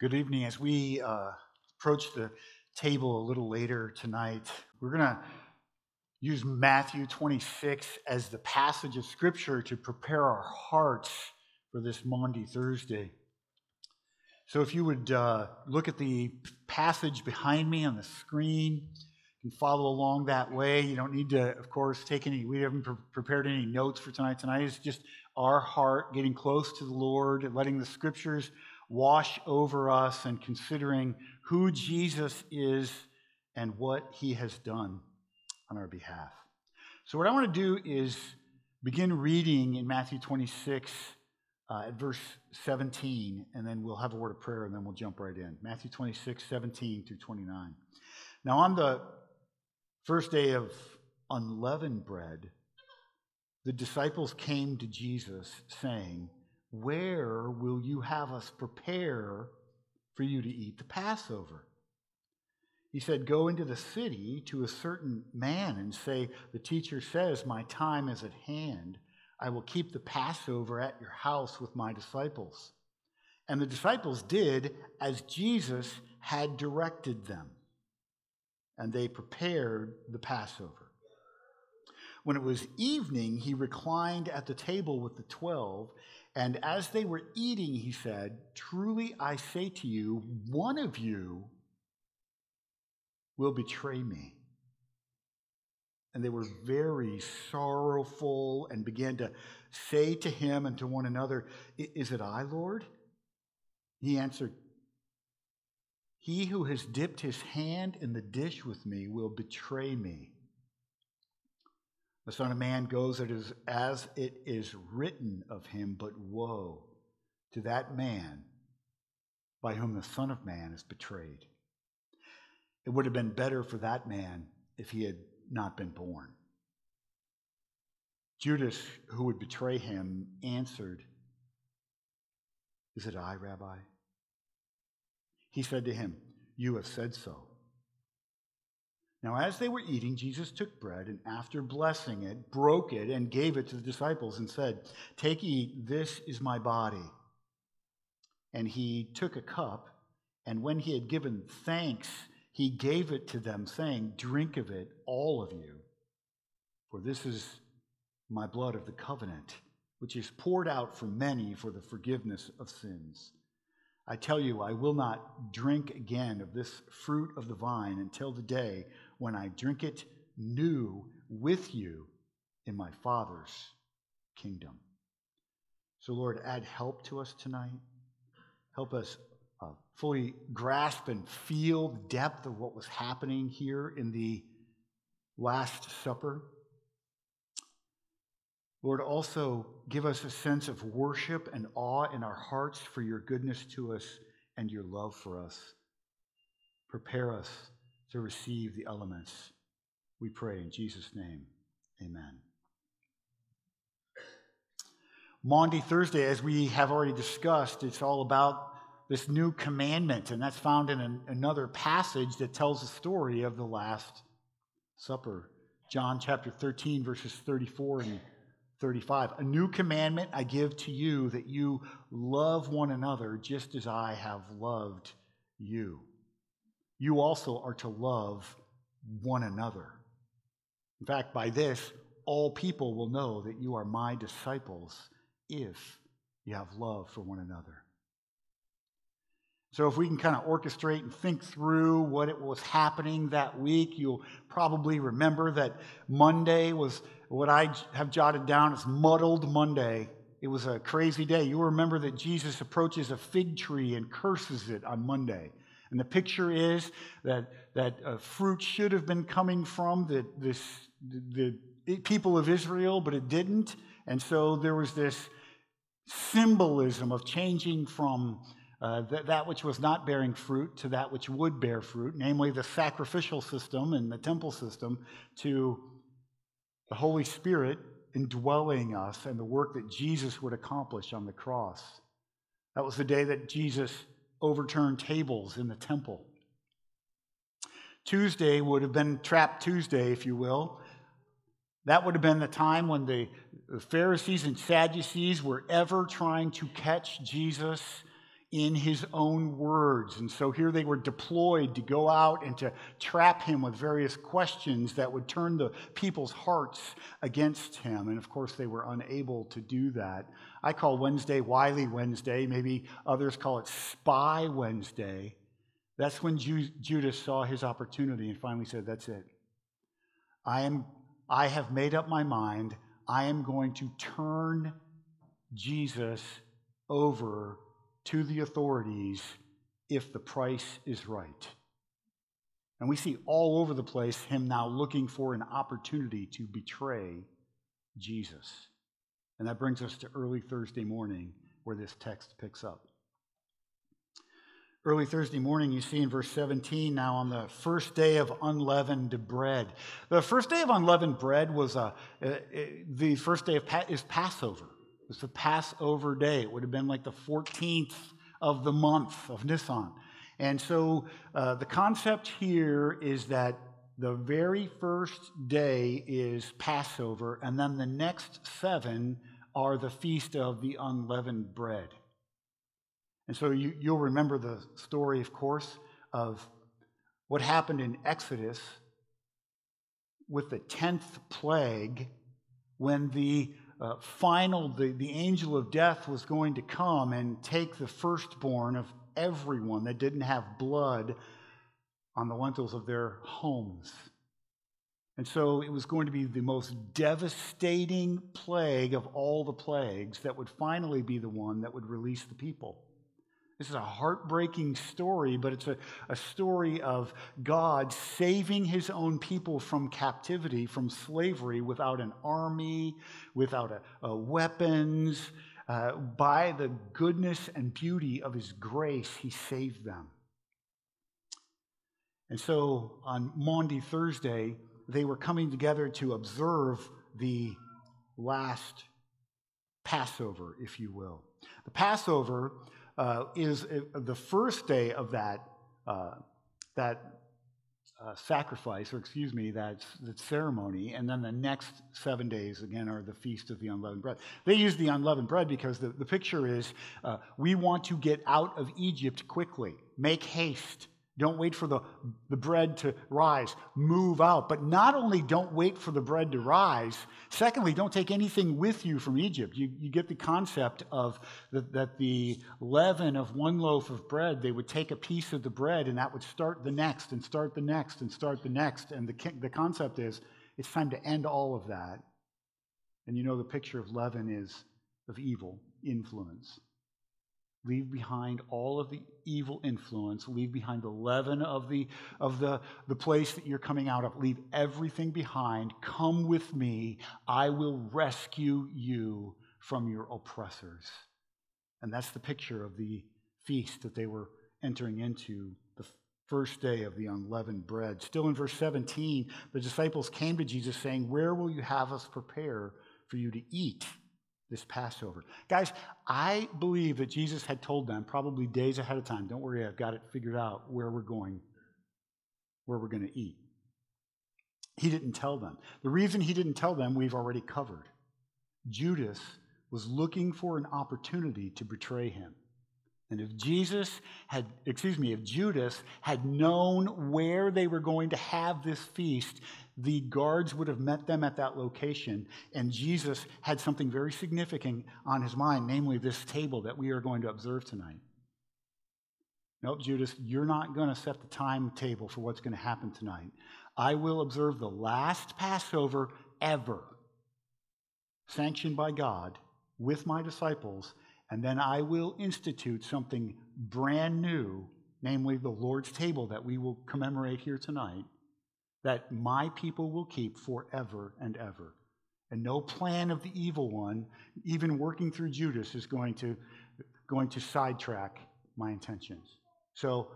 Good evening. As we uh, approach the table a little later tonight, we're going to use Matthew 26 as the passage of Scripture to prepare our hearts for this Maundy Thursday. So if you would uh, look at the passage behind me on the screen, you can follow along that way. You don't need to, of course, take any, we haven't pre- prepared any notes for tonight. Tonight is just our heart getting close to the Lord, letting the Scriptures wash over us and considering who Jesus is and what he has done on our behalf. So, what I want to do is begin reading in Matthew 26 uh, at verse 17, and then we'll have a word of prayer and then we'll jump right in. Matthew 26, 17 through 29. Now, on the first day of unleavened bread, the disciples came to Jesus saying, where will you have us prepare for you to eat the Passover? He said, Go into the city to a certain man and say, The teacher says, My time is at hand. I will keep the Passover at your house with my disciples. And the disciples did as Jesus had directed them, and they prepared the Passover. When it was evening, he reclined at the table with the twelve. And as they were eating, he said, Truly I say to you, one of you will betray me. And they were very sorrowful and began to say to him and to one another, Is it I, Lord? He answered, He who has dipped his hand in the dish with me will betray me. The Son of Man goes as it is written of him, but woe to that man by whom the Son of Man is betrayed. It would have been better for that man if he had not been born. Judas, who would betray him, answered, Is it I, Rabbi? He said to him, You have said so. Now, as they were eating, Jesus took bread and after blessing it, broke it and gave it to the disciples and said, Take, eat, this is my body. And he took a cup, and when he had given thanks, he gave it to them, saying, Drink of it, all of you, for this is my blood of the covenant, which is poured out for many for the forgiveness of sins. I tell you, I will not drink again of this fruit of the vine until the day when I drink it new with you in my Father's kingdom. So, Lord, add help to us tonight. Help us uh, fully grasp and feel the depth of what was happening here in the Last Supper. Lord, also give us a sense of worship and awe in our hearts for your goodness to us and your love for us. Prepare us to receive the elements. We pray in Jesus' name. Amen. Maundy Thursday, as we have already discussed, it's all about this new commandment, and that's found in an, another passage that tells the story of the Last Supper. John chapter 13, verses 34 and 35. A new commandment I give to you that you love one another just as I have loved you you also are to love one another. In fact, by this, all people will know that you are my disciples if you have love for one another. So, if we can kind of orchestrate and think through what it was happening that week, you'll probably remember that Monday was what I have jotted down as muddled Monday. It was a crazy day. You remember that Jesus approaches a fig tree and curses it on Monday. And the picture is that, that uh, fruit should have been coming from the, this, the, the people of Israel, but it didn't. And so there was this symbolism of changing from uh, th- that which was not bearing fruit to that which would bear fruit, namely the sacrificial system and the temple system, to the Holy Spirit indwelling us and the work that Jesus would accomplish on the cross. That was the day that Jesus overturn tables in the temple. Tuesday would have been Trap Tuesday, if you will. That would have been the time when the Pharisees and Sadducees were ever trying to catch Jesus in his own words. And so here they were deployed to go out and to trap him with various questions that would turn the people's hearts against him. And of course, they were unable to do that. I call Wednesday Wily Wednesday. Maybe others call it Spy Wednesday. That's when Judas saw his opportunity and finally said, That's it. I, am, I have made up my mind. I am going to turn Jesus over to the authorities if the price is right. And we see all over the place him now looking for an opportunity to betray Jesus. And that brings us to early Thursday morning, where this text picks up. Early Thursday morning, you see in verse 17 now on the first day of unleavened bread. The first day of unleavened bread was a, uh, uh, the first day of is Passover. It's the Passover day. It would have been like the 14th of the month of Nisan. And so uh, the concept here is that the very first day is Passover, and then the next seven are the feast of the unleavened bread. And so you, you'll remember the story, of course, of what happened in Exodus with the 10th plague when the uh, final, the, the angel of death was going to come and take the firstborn of everyone that didn't have blood on the lentils of their homes. And so it was going to be the most devastating plague of all the plagues that would finally be the one that would release the people. This is a heartbreaking story, but it's a, a story of God saving his own people from captivity, from slavery, without an army, without a, a weapons. Uh, by the goodness and beauty of his grace, he saved them. And so on Maundy Thursday, they were coming together to observe the last Passover, if you will. The Passover uh, is uh, the first day of that, uh, that uh, sacrifice, or excuse me, that, that ceremony, and then the next seven days, again, are the Feast of the Unleavened Bread. They use the unleavened bread because the, the picture is uh, we want to get out of Egypt quickly, make haste. Don't wait for the, the bread to rise. Move out. But not only don't wait for the bread to rise, secondly, don't take anything with you from Egypt. You, you get the concept of the, that the leaven of one loaf of bread, they would take a piece of the bread and that would start the next and start the next and start the next. And the, the concept is it's time to end all of that. And you know the picture of leaven is of evil influence. Leave behind all of the evil influence. Leave behind the leaven of, the, of the, the place that you're coming out of. Leave everything behind. Come with me. I will rescue you from your oppressors. And that's the picture of the feast that they were entering into, the first day of the unleavened bread. Still in verse 17, the disciples came to Jesus saying, Where will you have us prepare for you to eat? This Passover. Guys, I believe that Jesus had told them probably days ahead of time, don't worry, I've got it figured out where we're going, where we're going to eat. He didn't tell them. The reason he didn't tell them, we've already covered. Judas was looking for an opportunity to betray him. And if Jesus had, excuse me, if Judas had known where they were going to have this feast, the guards would have met them at that location, and Jesus had something very significant on his mind, namely this table that we are going to observe tonight. Nope, Judas, you're not going to set the timetable for what's going to happen tonight. I will observe the last Passover ever, sanctioned by God, with my disciples, and then I will institute something brand new, namely the Lord's table that we will commemorate here tonight that my people will keep forever and ever. And no plan of the evil one, even working through Judas, is going to, going to sidetrack my intentions. So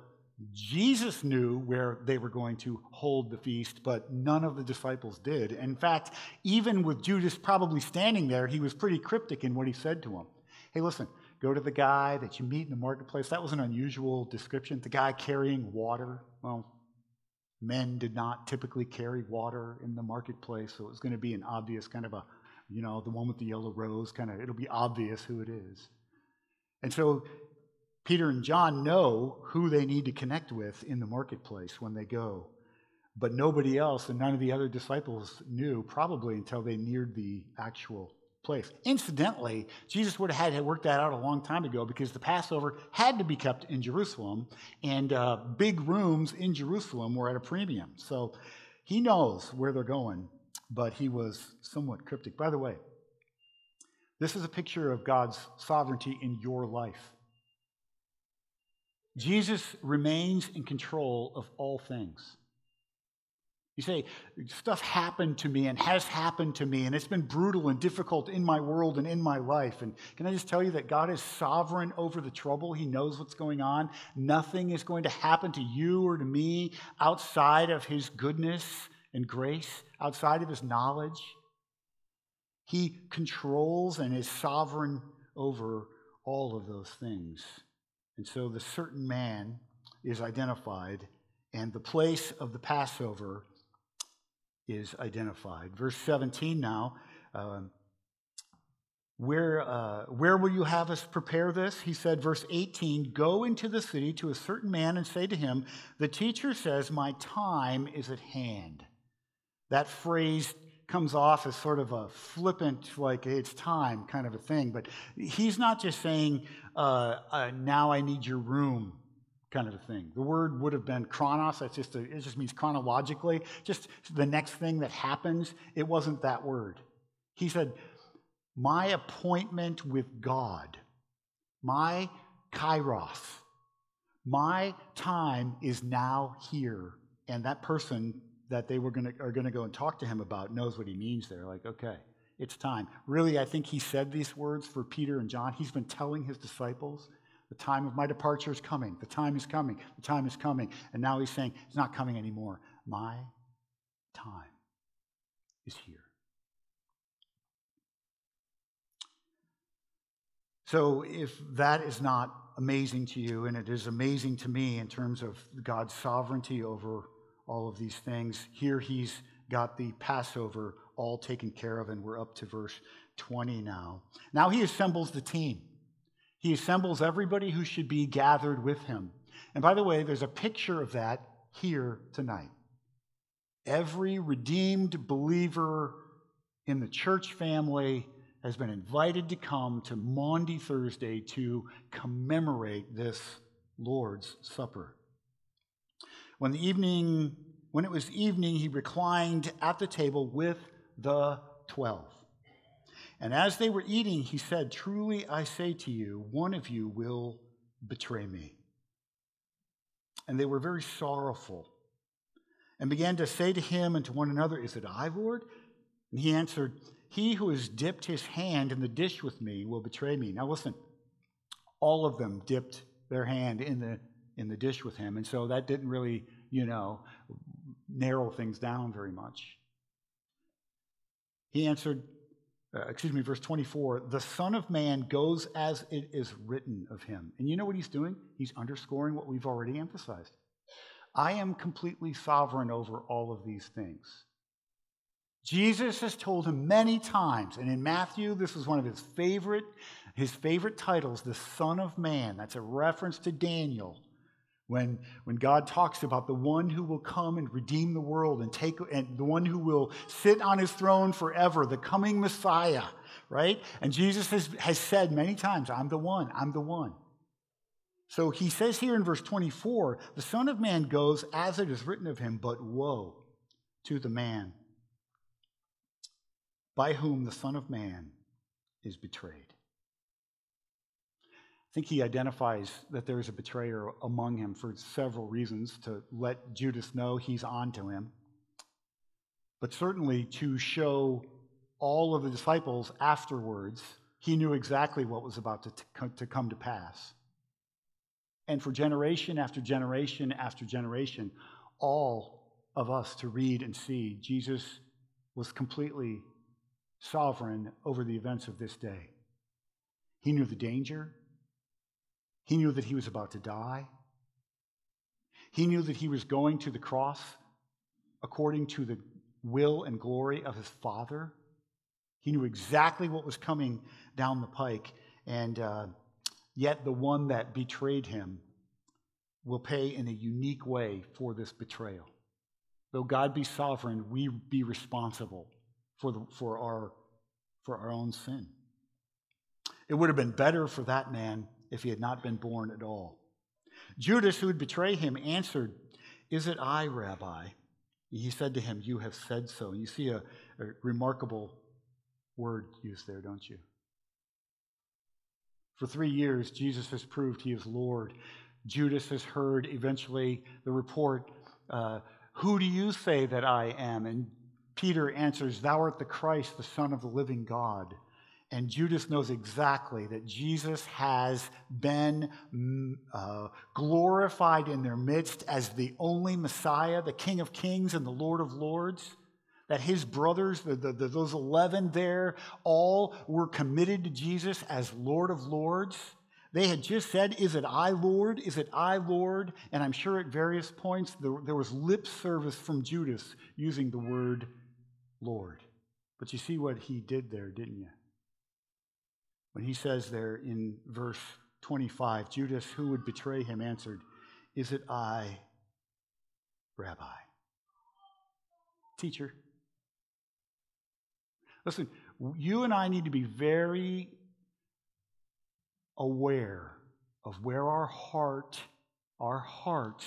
Jesus knew where they were going to hold the feast, but none of the disciples did. In fact, even with Judas probably standing there, he was pretty cryptic in what he said to him. Hey, listen, go to the guy that you meet in the marketplace. That was an unusual description. The guy carrying water. Well, men did not typically carry water in the marketplace, so it was going to be an obvious kind of a, you know, the one with the yellow rose kind of, it'll be obvious who it is. And so Peter and John know who they need to connect with in the marketplace when they go. But nobody else and none of the other disciples knew, probably until they neared the actual place. Incidentally, Jesus would have had to work that out a long time ago because the Passover had to be kept in Jerusalem, and uh, big rooms in Jerusalem were at a premium. So he knows where they're going, but he was somewhat cryptic. By the way, this is a picture of God's sovereignty in your life. Jesus remains in control of all things. You say, stuff happened to me and has happened to me, and it's been brutal and difficult in my world and in my life. And can I just tell you that God is sovereign over the trouble? He knows what's going on. Nothing is going to happen to you or to me outside of His goodness and grace, outside of His knowledge. He controls and is sovereign over all of those things. And so the certain man is identified, and the place of the Passover is identified. Verse 17 now. Um, where, uh, where will you have us prepare this? He said, verse 18 Go into the city to a certain man and say to him, The teacher says, My time is at hand. That phrase comes off as sort of a flippant, like it's time kind of a thing. But he's not just saying, uh, uh, Now I need your room kind of a thing. The word would have been chronos. That's just a, it just means chronologically, just the next thing that happens. It wasn't that word. He said, "My appointment with God, my kairos, my time is now here." And that person that they were going to are going to go and talk to him about knows what he means there. Like, okay, it's time. Really, I think he said these words for Peter and John. He's been telling his disciples the time of my departure is coming. The time is coming. The time is coming. And now he's saying, it's not coming anymore. My time is here. So, if that is not amazing to you, and it is amazing to me in terms of God's sovereignty over all of these things, here he's got the Passover all taken care of, and we're up to verse 20 now. Now he assembles the team. He assembles everybody who should be gathered with him. And by the way, there's a picture of that here tonight. Every redeemed believer in the church family has been invited to come to Maundy Thursday to commemorate this Lord's Supper. When the evening, when it was evening, he reclined at the table with the twelve. And as they were eating, he said, Truly I say to you, one of you will betray me. And they were very sorrowful and began to say to him and to one another, Is it I, Lord? And he answered, He who has dipped his hand in the dish with me will betray me. Now listen, all of them dipped their hand in the, in the dish with him. And so that didn't really, you know, narrow things down very much. He answered, uh, excuse me, verse 24, the Son of Man goes as it is written of him. And you know what he's doing? He's underscoring what we've already emphasized. I am completely sovereign over all of these things. Jesus has told him many times, and in Matthew, this is one of his favorite, his favorite titles, the Son of Man. That's a reference to Daniel when, when God talks about the one who will come and redeem the world and take and the one who will sit on his throne forever, the coming Messiah, right? And Jesus has, has said many times, I'm the one, I'm the one. So he says here in verse 24, the Son of Man goes as it is written of him, but woe to the man by whom the Son of Man is betrayed. I think he identifies that there is a betrayer among him for several reasons to let Judas know he's on to him, but certainly to show all of the disciples afterwards he knew exactly what was about to, to come to pass. And for generation after generation after generation, all of us to read and see Jesus was completely sovereign over the events of this day. He knew the danger, he knew that he was about to die. He knew that he was going to the cross according to the will and glory of his Father. He knew exactly what was coming down the pike. And uh, Yet the one that betrayed him will pay in a unique way for this betrayal. Though God be sovereign, we be responsible for, the, for, our, for our own sin. It would have been better for that man if he had not been born at all. Judas, who would betray him, answered, Is it I, Rabbi? He said to him, You have said so. And you see a, a remarkable word used there, don't you? For three years, Jesus has proved he is Lord. Judas has heard eventually the report, uh, Who do you say that I am? And Peter answers, Thou art the Christ, the Son of the living God. And Judas knows exactly that Jesus has been mm, uh, glorified in their midst as the only Messiah, the King of Kings and the Lord of Lords. That his brothers, the, the, the, those 11 there, all were committed to Jesus as Lord of Lords. They had just said, Is it I, Lord? Is it I, Lord? And I'm sure at various points there, there was lip service from Judas using the word Lord. But you see what he did there, didn't you? When he says there in verse 25, Judas, who would betray him, answered, Is it I, Rabbi? Teacher. Listen, you and I need to be very aware of where our heart, our hearts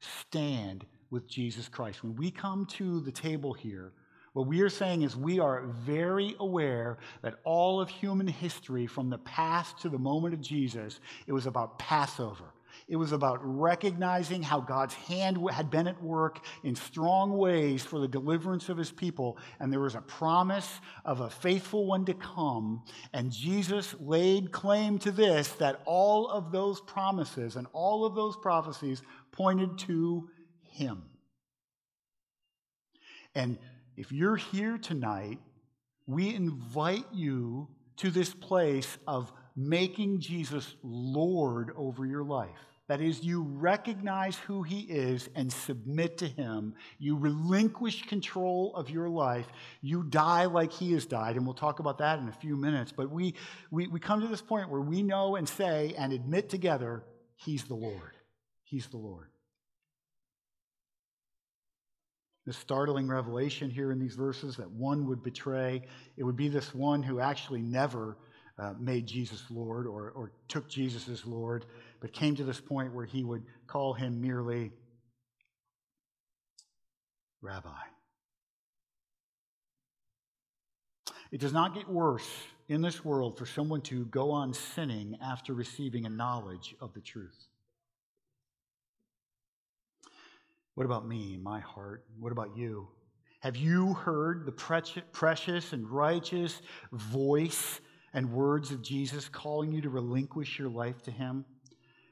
stand with Jesus Christ. When we come to the table here, what we are saying is we are very aware that all of human history, from the past to the moment of Jesus, it was about Passover. It was about recognizing how God's hand had been at work in strong ways for the deliverance of his people. And there was a promise of a faithful one to come. And Jesus laid claim to this that all of those promises and all of those prophecies pointed to him. And if you're here tonight, we invite you to this place of making Jesus Lord over your life. That is, you recognize who he is and submit to him. You relinquish control of your life. You die like he has died. And we'll talk about that in a few minutes. But we, we, we come to this point where we know and say and admit together, he's the Lord. He's the Lord. The startling revelation here in these verses that one would betray, it would be this one who actually never uh, made Jesus Lord or, or took Jesus as Lord, but came to this point where he would call him merely Rabbi. It does not get worse in this world for someone to go on sinning after receiving a knowledge of the truth. What about me, my heart? What about you? Have you heard the precious and righteous voice and words of Jesus calling you to relinquish your life to Him?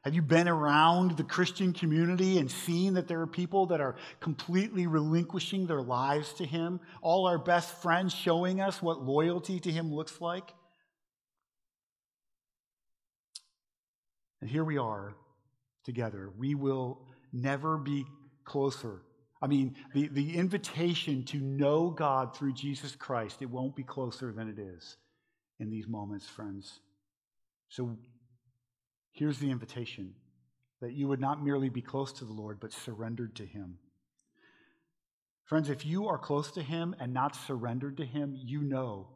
Have you been around the Christian community and seen that there are people that are completely relinquishing their lives to Him? All our best friends showing us what loyalty to Him looks like? And here we are together. We will never be closer. I mean, the, the invitation to know God through Jesus Christ, it won't be closer than it is in these moments, friends. So here's the invitation that you would not merely be close to the Lord, but surrendered to Him. Friends, if you are close to Him and not surrendered to Him, you know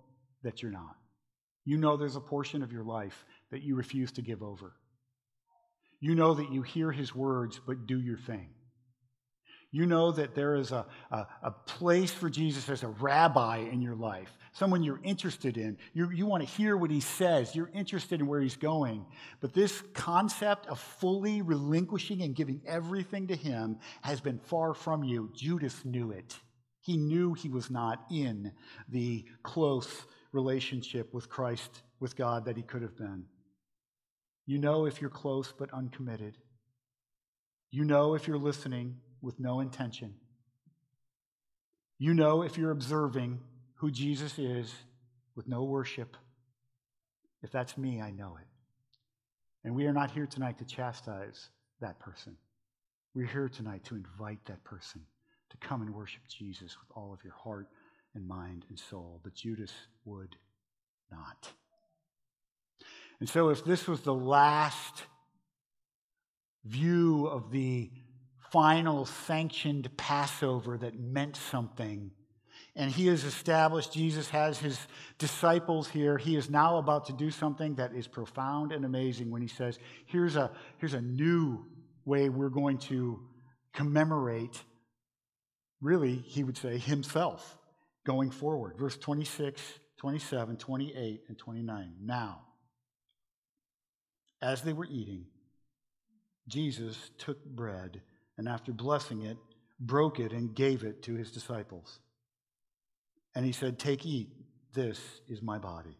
that you're not. You know there's a portion of your life that you refuse to give over. You know that you hear His words, but do your thing. You know that there is a, a, a, place for Jesus as a rabbi in your life, someone you're interested in. You, you want to hear what he says, you're interested in where he's going. But this concept of fully relinquishing and giving everything to him has been far from you. Judas knew it. He knew he was not in the close relationship with Christ, with God, that he could have been. You know if you're close but uncommitted. You know if you're listening with no intention. You know if you're observing who Jesus is with no worship. If that's me, I know it. And we are not here tonight to chastise that person. We're here tonight to invite that person to come and worship Jesus with all of your heart and mind and soul. But Judas would not. And so, if this was the last view of the final sanctioned Passover that meant something, and he has established, Jesus has his disciples here. He is now about to do something that is profound and amazing when he says, Here's a, here's a new way we're going to commemorate, really, he would say, himself going forward. Verse 26, 27, 28, and 29. Now, as they were eating, Jesus took bread and after blessing it, broke it and gave it to his disciples. And he said, Take, eat, this is my body.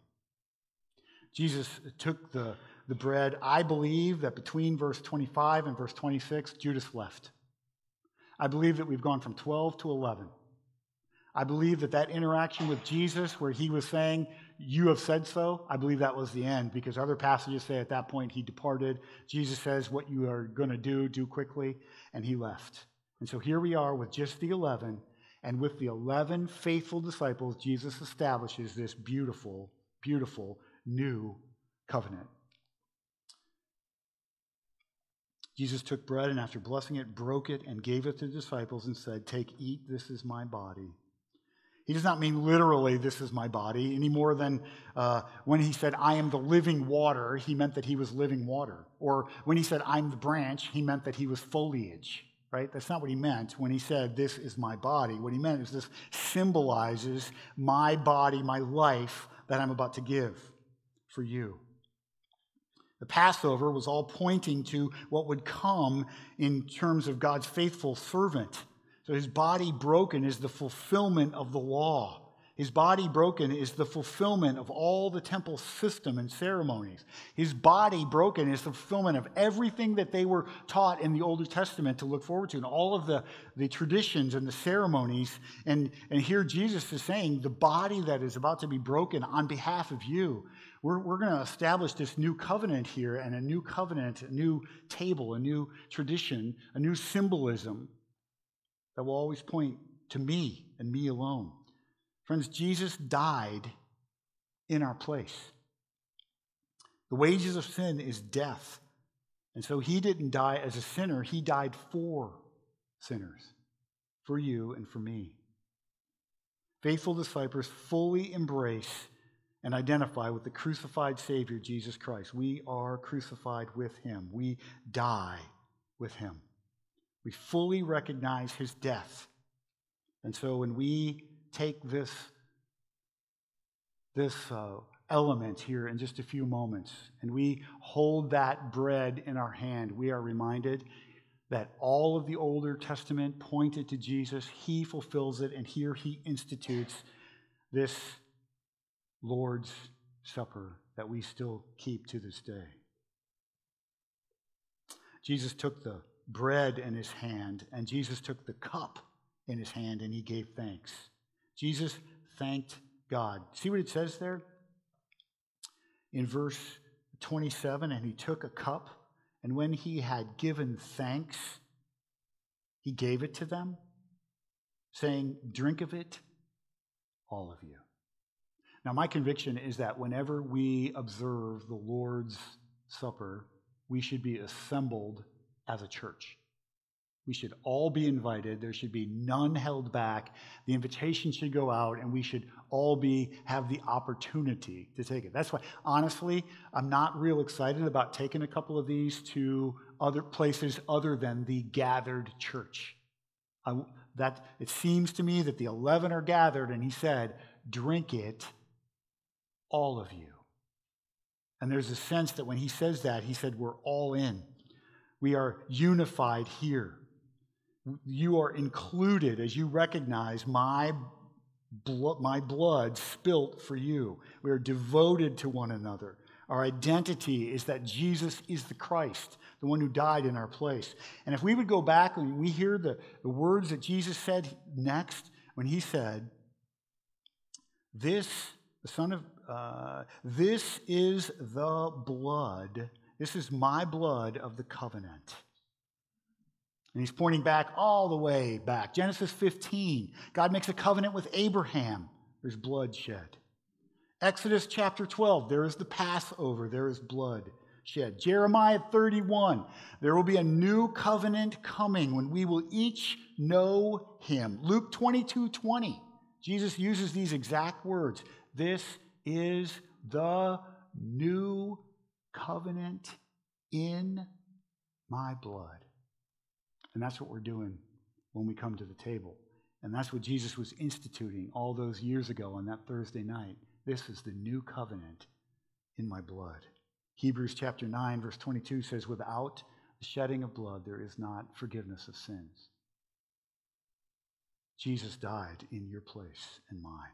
Jesus took the, the bread. I believe that between verse 25 and verse 26, Judas left. I believe that we've gone from 12 to 11. I believe that that interaction with Jesus, where he was saying, You have said so, I believe that was the end because other passages say at that point he departed. Jesus says, What you are going to do, do quickly, and he left. And so here we are with just the 11, and with the 11 faithful disciples, Jesus establishes this beautiful, beautiful new covenant. Jesus took bread and after blessing it, broke it and gave it to the disciples and said, Take, eat, this is my body. He does not mean literally, this is my body, any more than uh, when he said, I am the living water, he meant that he was living water. Or when he said, I'm the branch, he meant that he was foliage, right? That's not what he meant when he said, This is my body. What he meant is this symbolizes my body, my life that I'm about to give for you. The Passover was all pointing to what would come in terms of God's faithful servant so his body broken is the fulfillment of the law. His body broken is the fulfillment of all the temple system and ceremonies. His body broken is the fulfillment of everything that they were taught in the Old Testament to look forward to, and all of the, the traditions and the ceremonies. And, and here Jesus is saying, the body that is about to be broken on behalf of you, we're, we're going to establish this new covenant here, and a new covenant, a new table, a new tradition, a new symbolism that will always point to me and me alone. Friends, Jesus died in our place. The wages of sin is death. And so he didn't die as a sinner, he died for sinners, for you and for me. Faithful disciples fully embrace and identify with the crucified Savior, Jesus Christ. We are crucified with him, we die with him. We fully recognize his death. And so when we take this, this uh, element here in just a few moments and we hold that bread in our hand, we are reminded that all of the Older Testament pointed to Jesus. He fulfills it, and here he institutes this Lord's Supper that we still keep to this day. Jesus took the bread in his hand, and Jesus took the cup in his hand and he gave thanks. Jesus thanked God. See what it says there? In verse 27, and he took a cup, and when he had given thanks, he gave it to them, saying, Drink of it, all of you. Now, my conviction is that whenever we observe the Lord's Supper, we should be assembled as a church. We should all be invited. There should be none held back. The invitation should go out, and we should all be have the opportunity to take it. That's why, honestly, I'm not real excited about taking a couple of these to other places other than the gathered church. I, that it seems to me that the eleven are gathered, and he said, "Drink it, all of you." And there's a sense that when he says that, he said, "We're all in." We are unified here. You are included as you recognize my blood, my blood spilt for you. We are devoted to one another. Our identity is that Jesus is the Christ, the one who died in our place. And if we would go back and we hear the, the words that Jesus said next, when he said, This, the Son of, uh, this is the blood this is my blood of the covenant. And he's pointing back all the way back. Genesis 15, God makes a covenant with Abraham. There's blood shed. Exodus chapter 12, there is the Passover, there is blood shed. Jeremiah 31, there will be a new covenant coming when we will each know him. Luke 22 20, Jesus uses these exact words. This is the new covenant in my blood. And that's what we're doing when we come to the table. And that's what Jesus was instituting all those years ago on that Thursday night. This is the new covenant in my blood. Hebrews chapter 9, verse 22 says, Without the shedding of blood, there is not forgiveness of sins. Jesus died in your place and mine.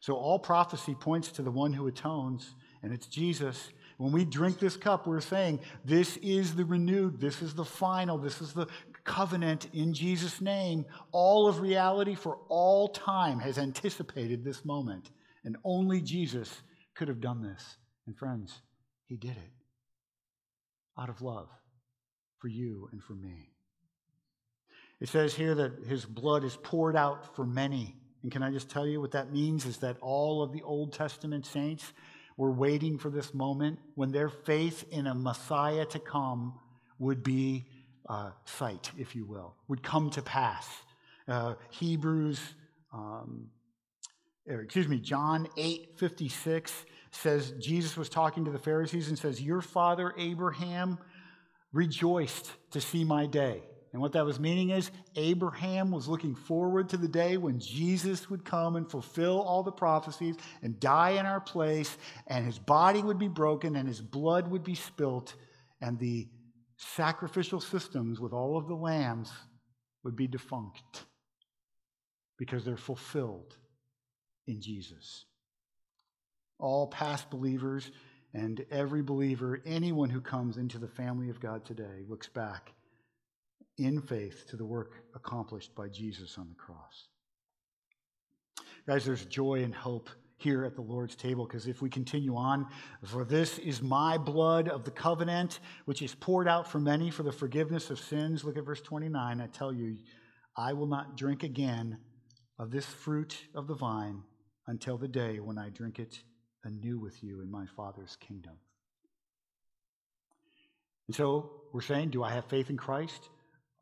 So all prophecy points to the one who atones, and it's Jesus. When we drink this cup, we're saying, This is the renewed, this is the final, this is the covenant in Jesus' name. All of reality for all time has anticipated this moment, and only Jesus could have done this. And friends, he did it out of love for you and for me. It says here that his blood is poured out for many. And can I just tell you what that means is that all of the Old Testament saints were waiting for this moment when their faith in a Messiah to come would be uh, sight, if you will, would come to pass. Uh, Hebrews, um, excuse me, John 8 56 says Jesus was talking to the Pharisees and says, Your father Abraham rejoiced to see my day. And what that was meaning is Abraham was looking forward to the day when Jesus would come and fulfill all the prophecies and die in our place, and his body would be broken and his blood would be spilt, and the sacrificial systems with all of the lambs would be defunct because they're fulfilled in Jesus. All past believers and every believer, anyone who comes into the family of God today, looks back in faith to the work accomplished by Jesus on the cross. Guys, there's joy and hope here at the Lord's table because if we continue on, for this is my blood of the covenant, which is poured out for many for the forgiveness of sins. Look at verse 29. I tell you, I will not drink again of this fruit of the vine until the day when I drink it anew with you in my Father's kingdom. And so we're saying, do I have faith in Christ?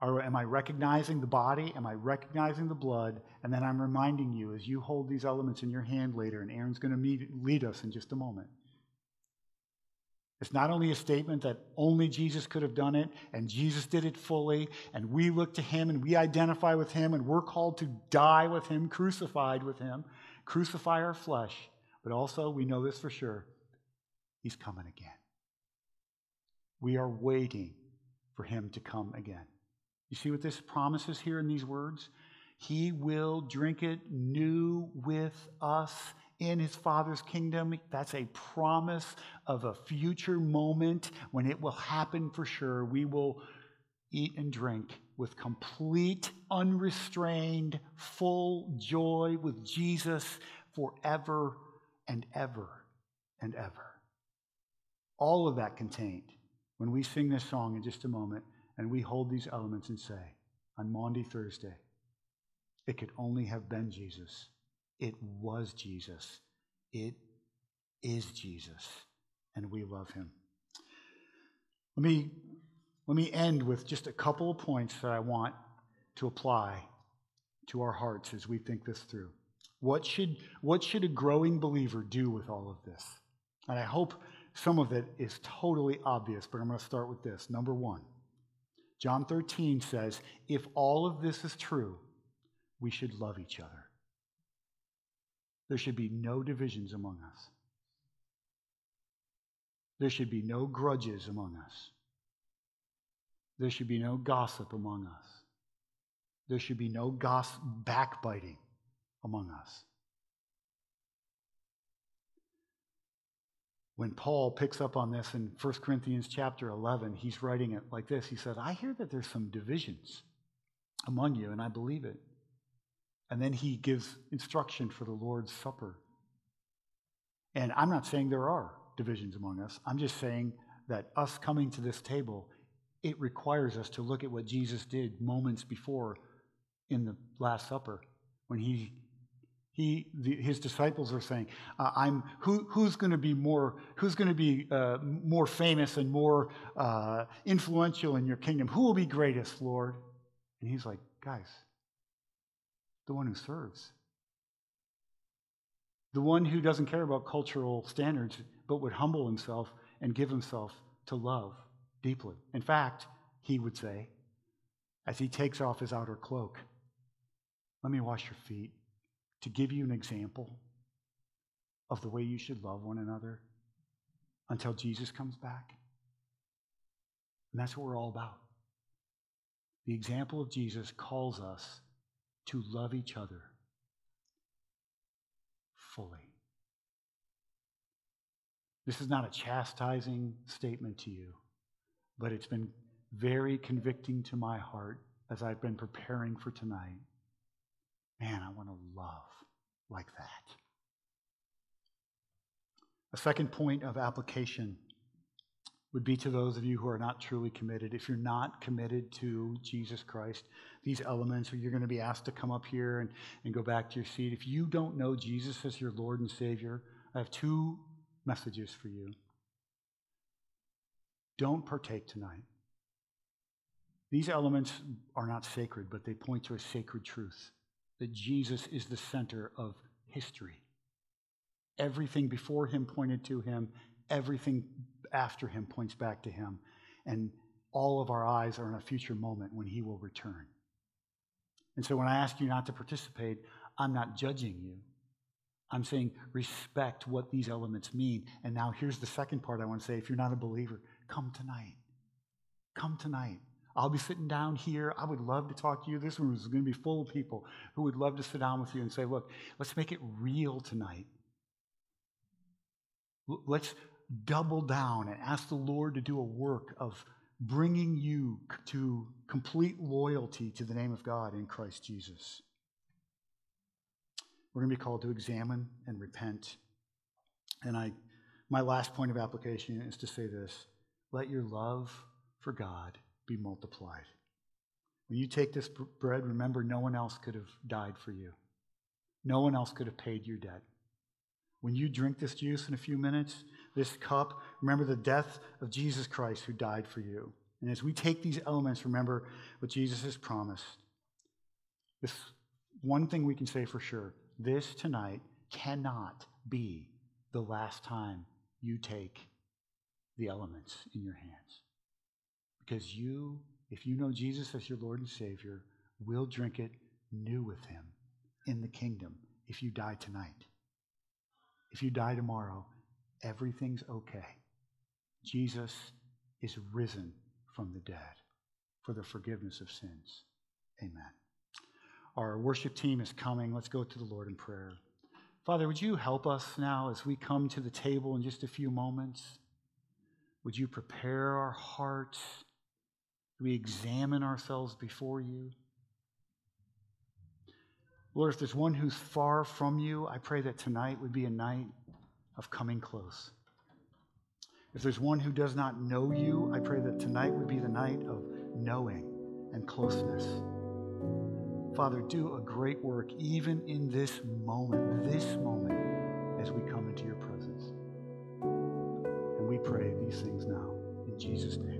Or am I recognizing the body? Am I recognizing the blood? And then I'm reminding you as you hold these elements in your hand later, and Aaron's going to lead us in just a moment. It's not only a statement that only Jesus could have done it, and Jesus did it fully, and we look to him and we identify with him, and we're called to die with him, crucified with him, crucify our flesh, but also we know this for sure he's coming again. We are waiting for him to come again. You see what this promises here in these words? He will drink it new with us in his Father's kingdom. That's a promise of a future moment when it will happen for sure. We will eat and drink with complete, unrestrained, full joy with Jesus forever and ever and ever. All of that contained when we sing this song in just a moment and we hold these elements and say, on Maundy Thursday, it could only have been Jesus. It was Jesus. It is Jesus. And we love him. Let me, let me end with just a couple of points that I want to apply to our hearts as we think this through. What should, what should a growing believer do with all of this? And I hope some of it is totally obvious, but I'm going to start with this. Number one, John 13 says, if all of this is true, we should love each other. There should be no divisions among us. There should be no grudges among us. There should be no gossip among us. There should be no gossip, backbiting among us. When Paul picks up on this in 1 Corinthians chapter 11, he's writing it like this. He said, I hear that there's some divisions among you, and I believe it. And then he gives instruction for the Lord's Supper. And I'm not saying there are divisions among us. I'm just saying that us coming to this table, it requires us to look at what Jesus did moments before in the Last Supper when he He, the, his disciples are saying, uh, "I'm who, who's going to be more who's going to be uh, more famous and more uh, influential in your kingdom? Who will be greatest, Lord?" And he's like, "Guys, the one who serves, the one who doesn't care about cultural standards, but would humble himself and give himself to love deeply. In fact, he would say, as he takes off his outer cloak, let me wash your feet to give you an example of the way you should love one another until Jesus comes back. And that's what we're all about. The example of Jesus calls us to love each other fully. This is not a chastising statement to you, but it's been very convicting to my heart as I've been preparing for tonight. Man, I want to love like that. A second point of application would be to those of you who are not truly committed. If you're not committed to Jesus Christ, these elements, you're going to be asked to come up here and, and go back to your seat. If you don't know Jesus as your Lord and Savior, I have two messages for you. Don't partake tonight. These elements are not sacred, but they point to a sacred truth that Jesus is the center of history. Everything before him pointed to him, everything after him points back to him. And all of our eyes are in a future moment when he will return. And so when I ask you not to participate, I'm not judging you. I'm saying respect what these elements mean. And now here's the second part I want to say. If you're not a believer, come tonight. Come tonight. I'll be sitting down here. I would love to talk to you. This room is going to be full of people who would love to sit down with you and say, look, let's make it real tonight. Let's double down and ask the Lord to do a work of bringing you to complete loyalty to the name of God in Christ Jesus. We're going to be called to examine and repent. And I, my last point of application is to say this let your love for God be multiplied. When you take this bread, remember no one else could have died for you, no one else could have paid your debt. When you drink this juice in a few minutes, this cup, remember the death of Jesus Christ who died for you. And as we take these elements, remember what Jesus has promised. This one thing we can say for sure this tonight cannot be the last time you take the elements in your hands. Because you, if you know Jesus as your Lord and Savior, will drink it new with Him in the kingdom if you die tonight. If you die tomorrow, everything's okay. Jesus is risen from the dead for the forgiveness of sins. Amen. Our worship team is coming. Let's go to the Lord in prayer. Father, would you help us now as we come to the table in just a few moments? Would you prepare our hearts? We examine ourselves before you. Lord, if there's one who's far from you, I pray that tonight would be a night of coming close. If there's one who does not know you, I pray that tonight would be the night of knowing and closeness. Father, do a great work even in this moment, this moment, as we come into your presence. And we pray these things now in Jesus' name.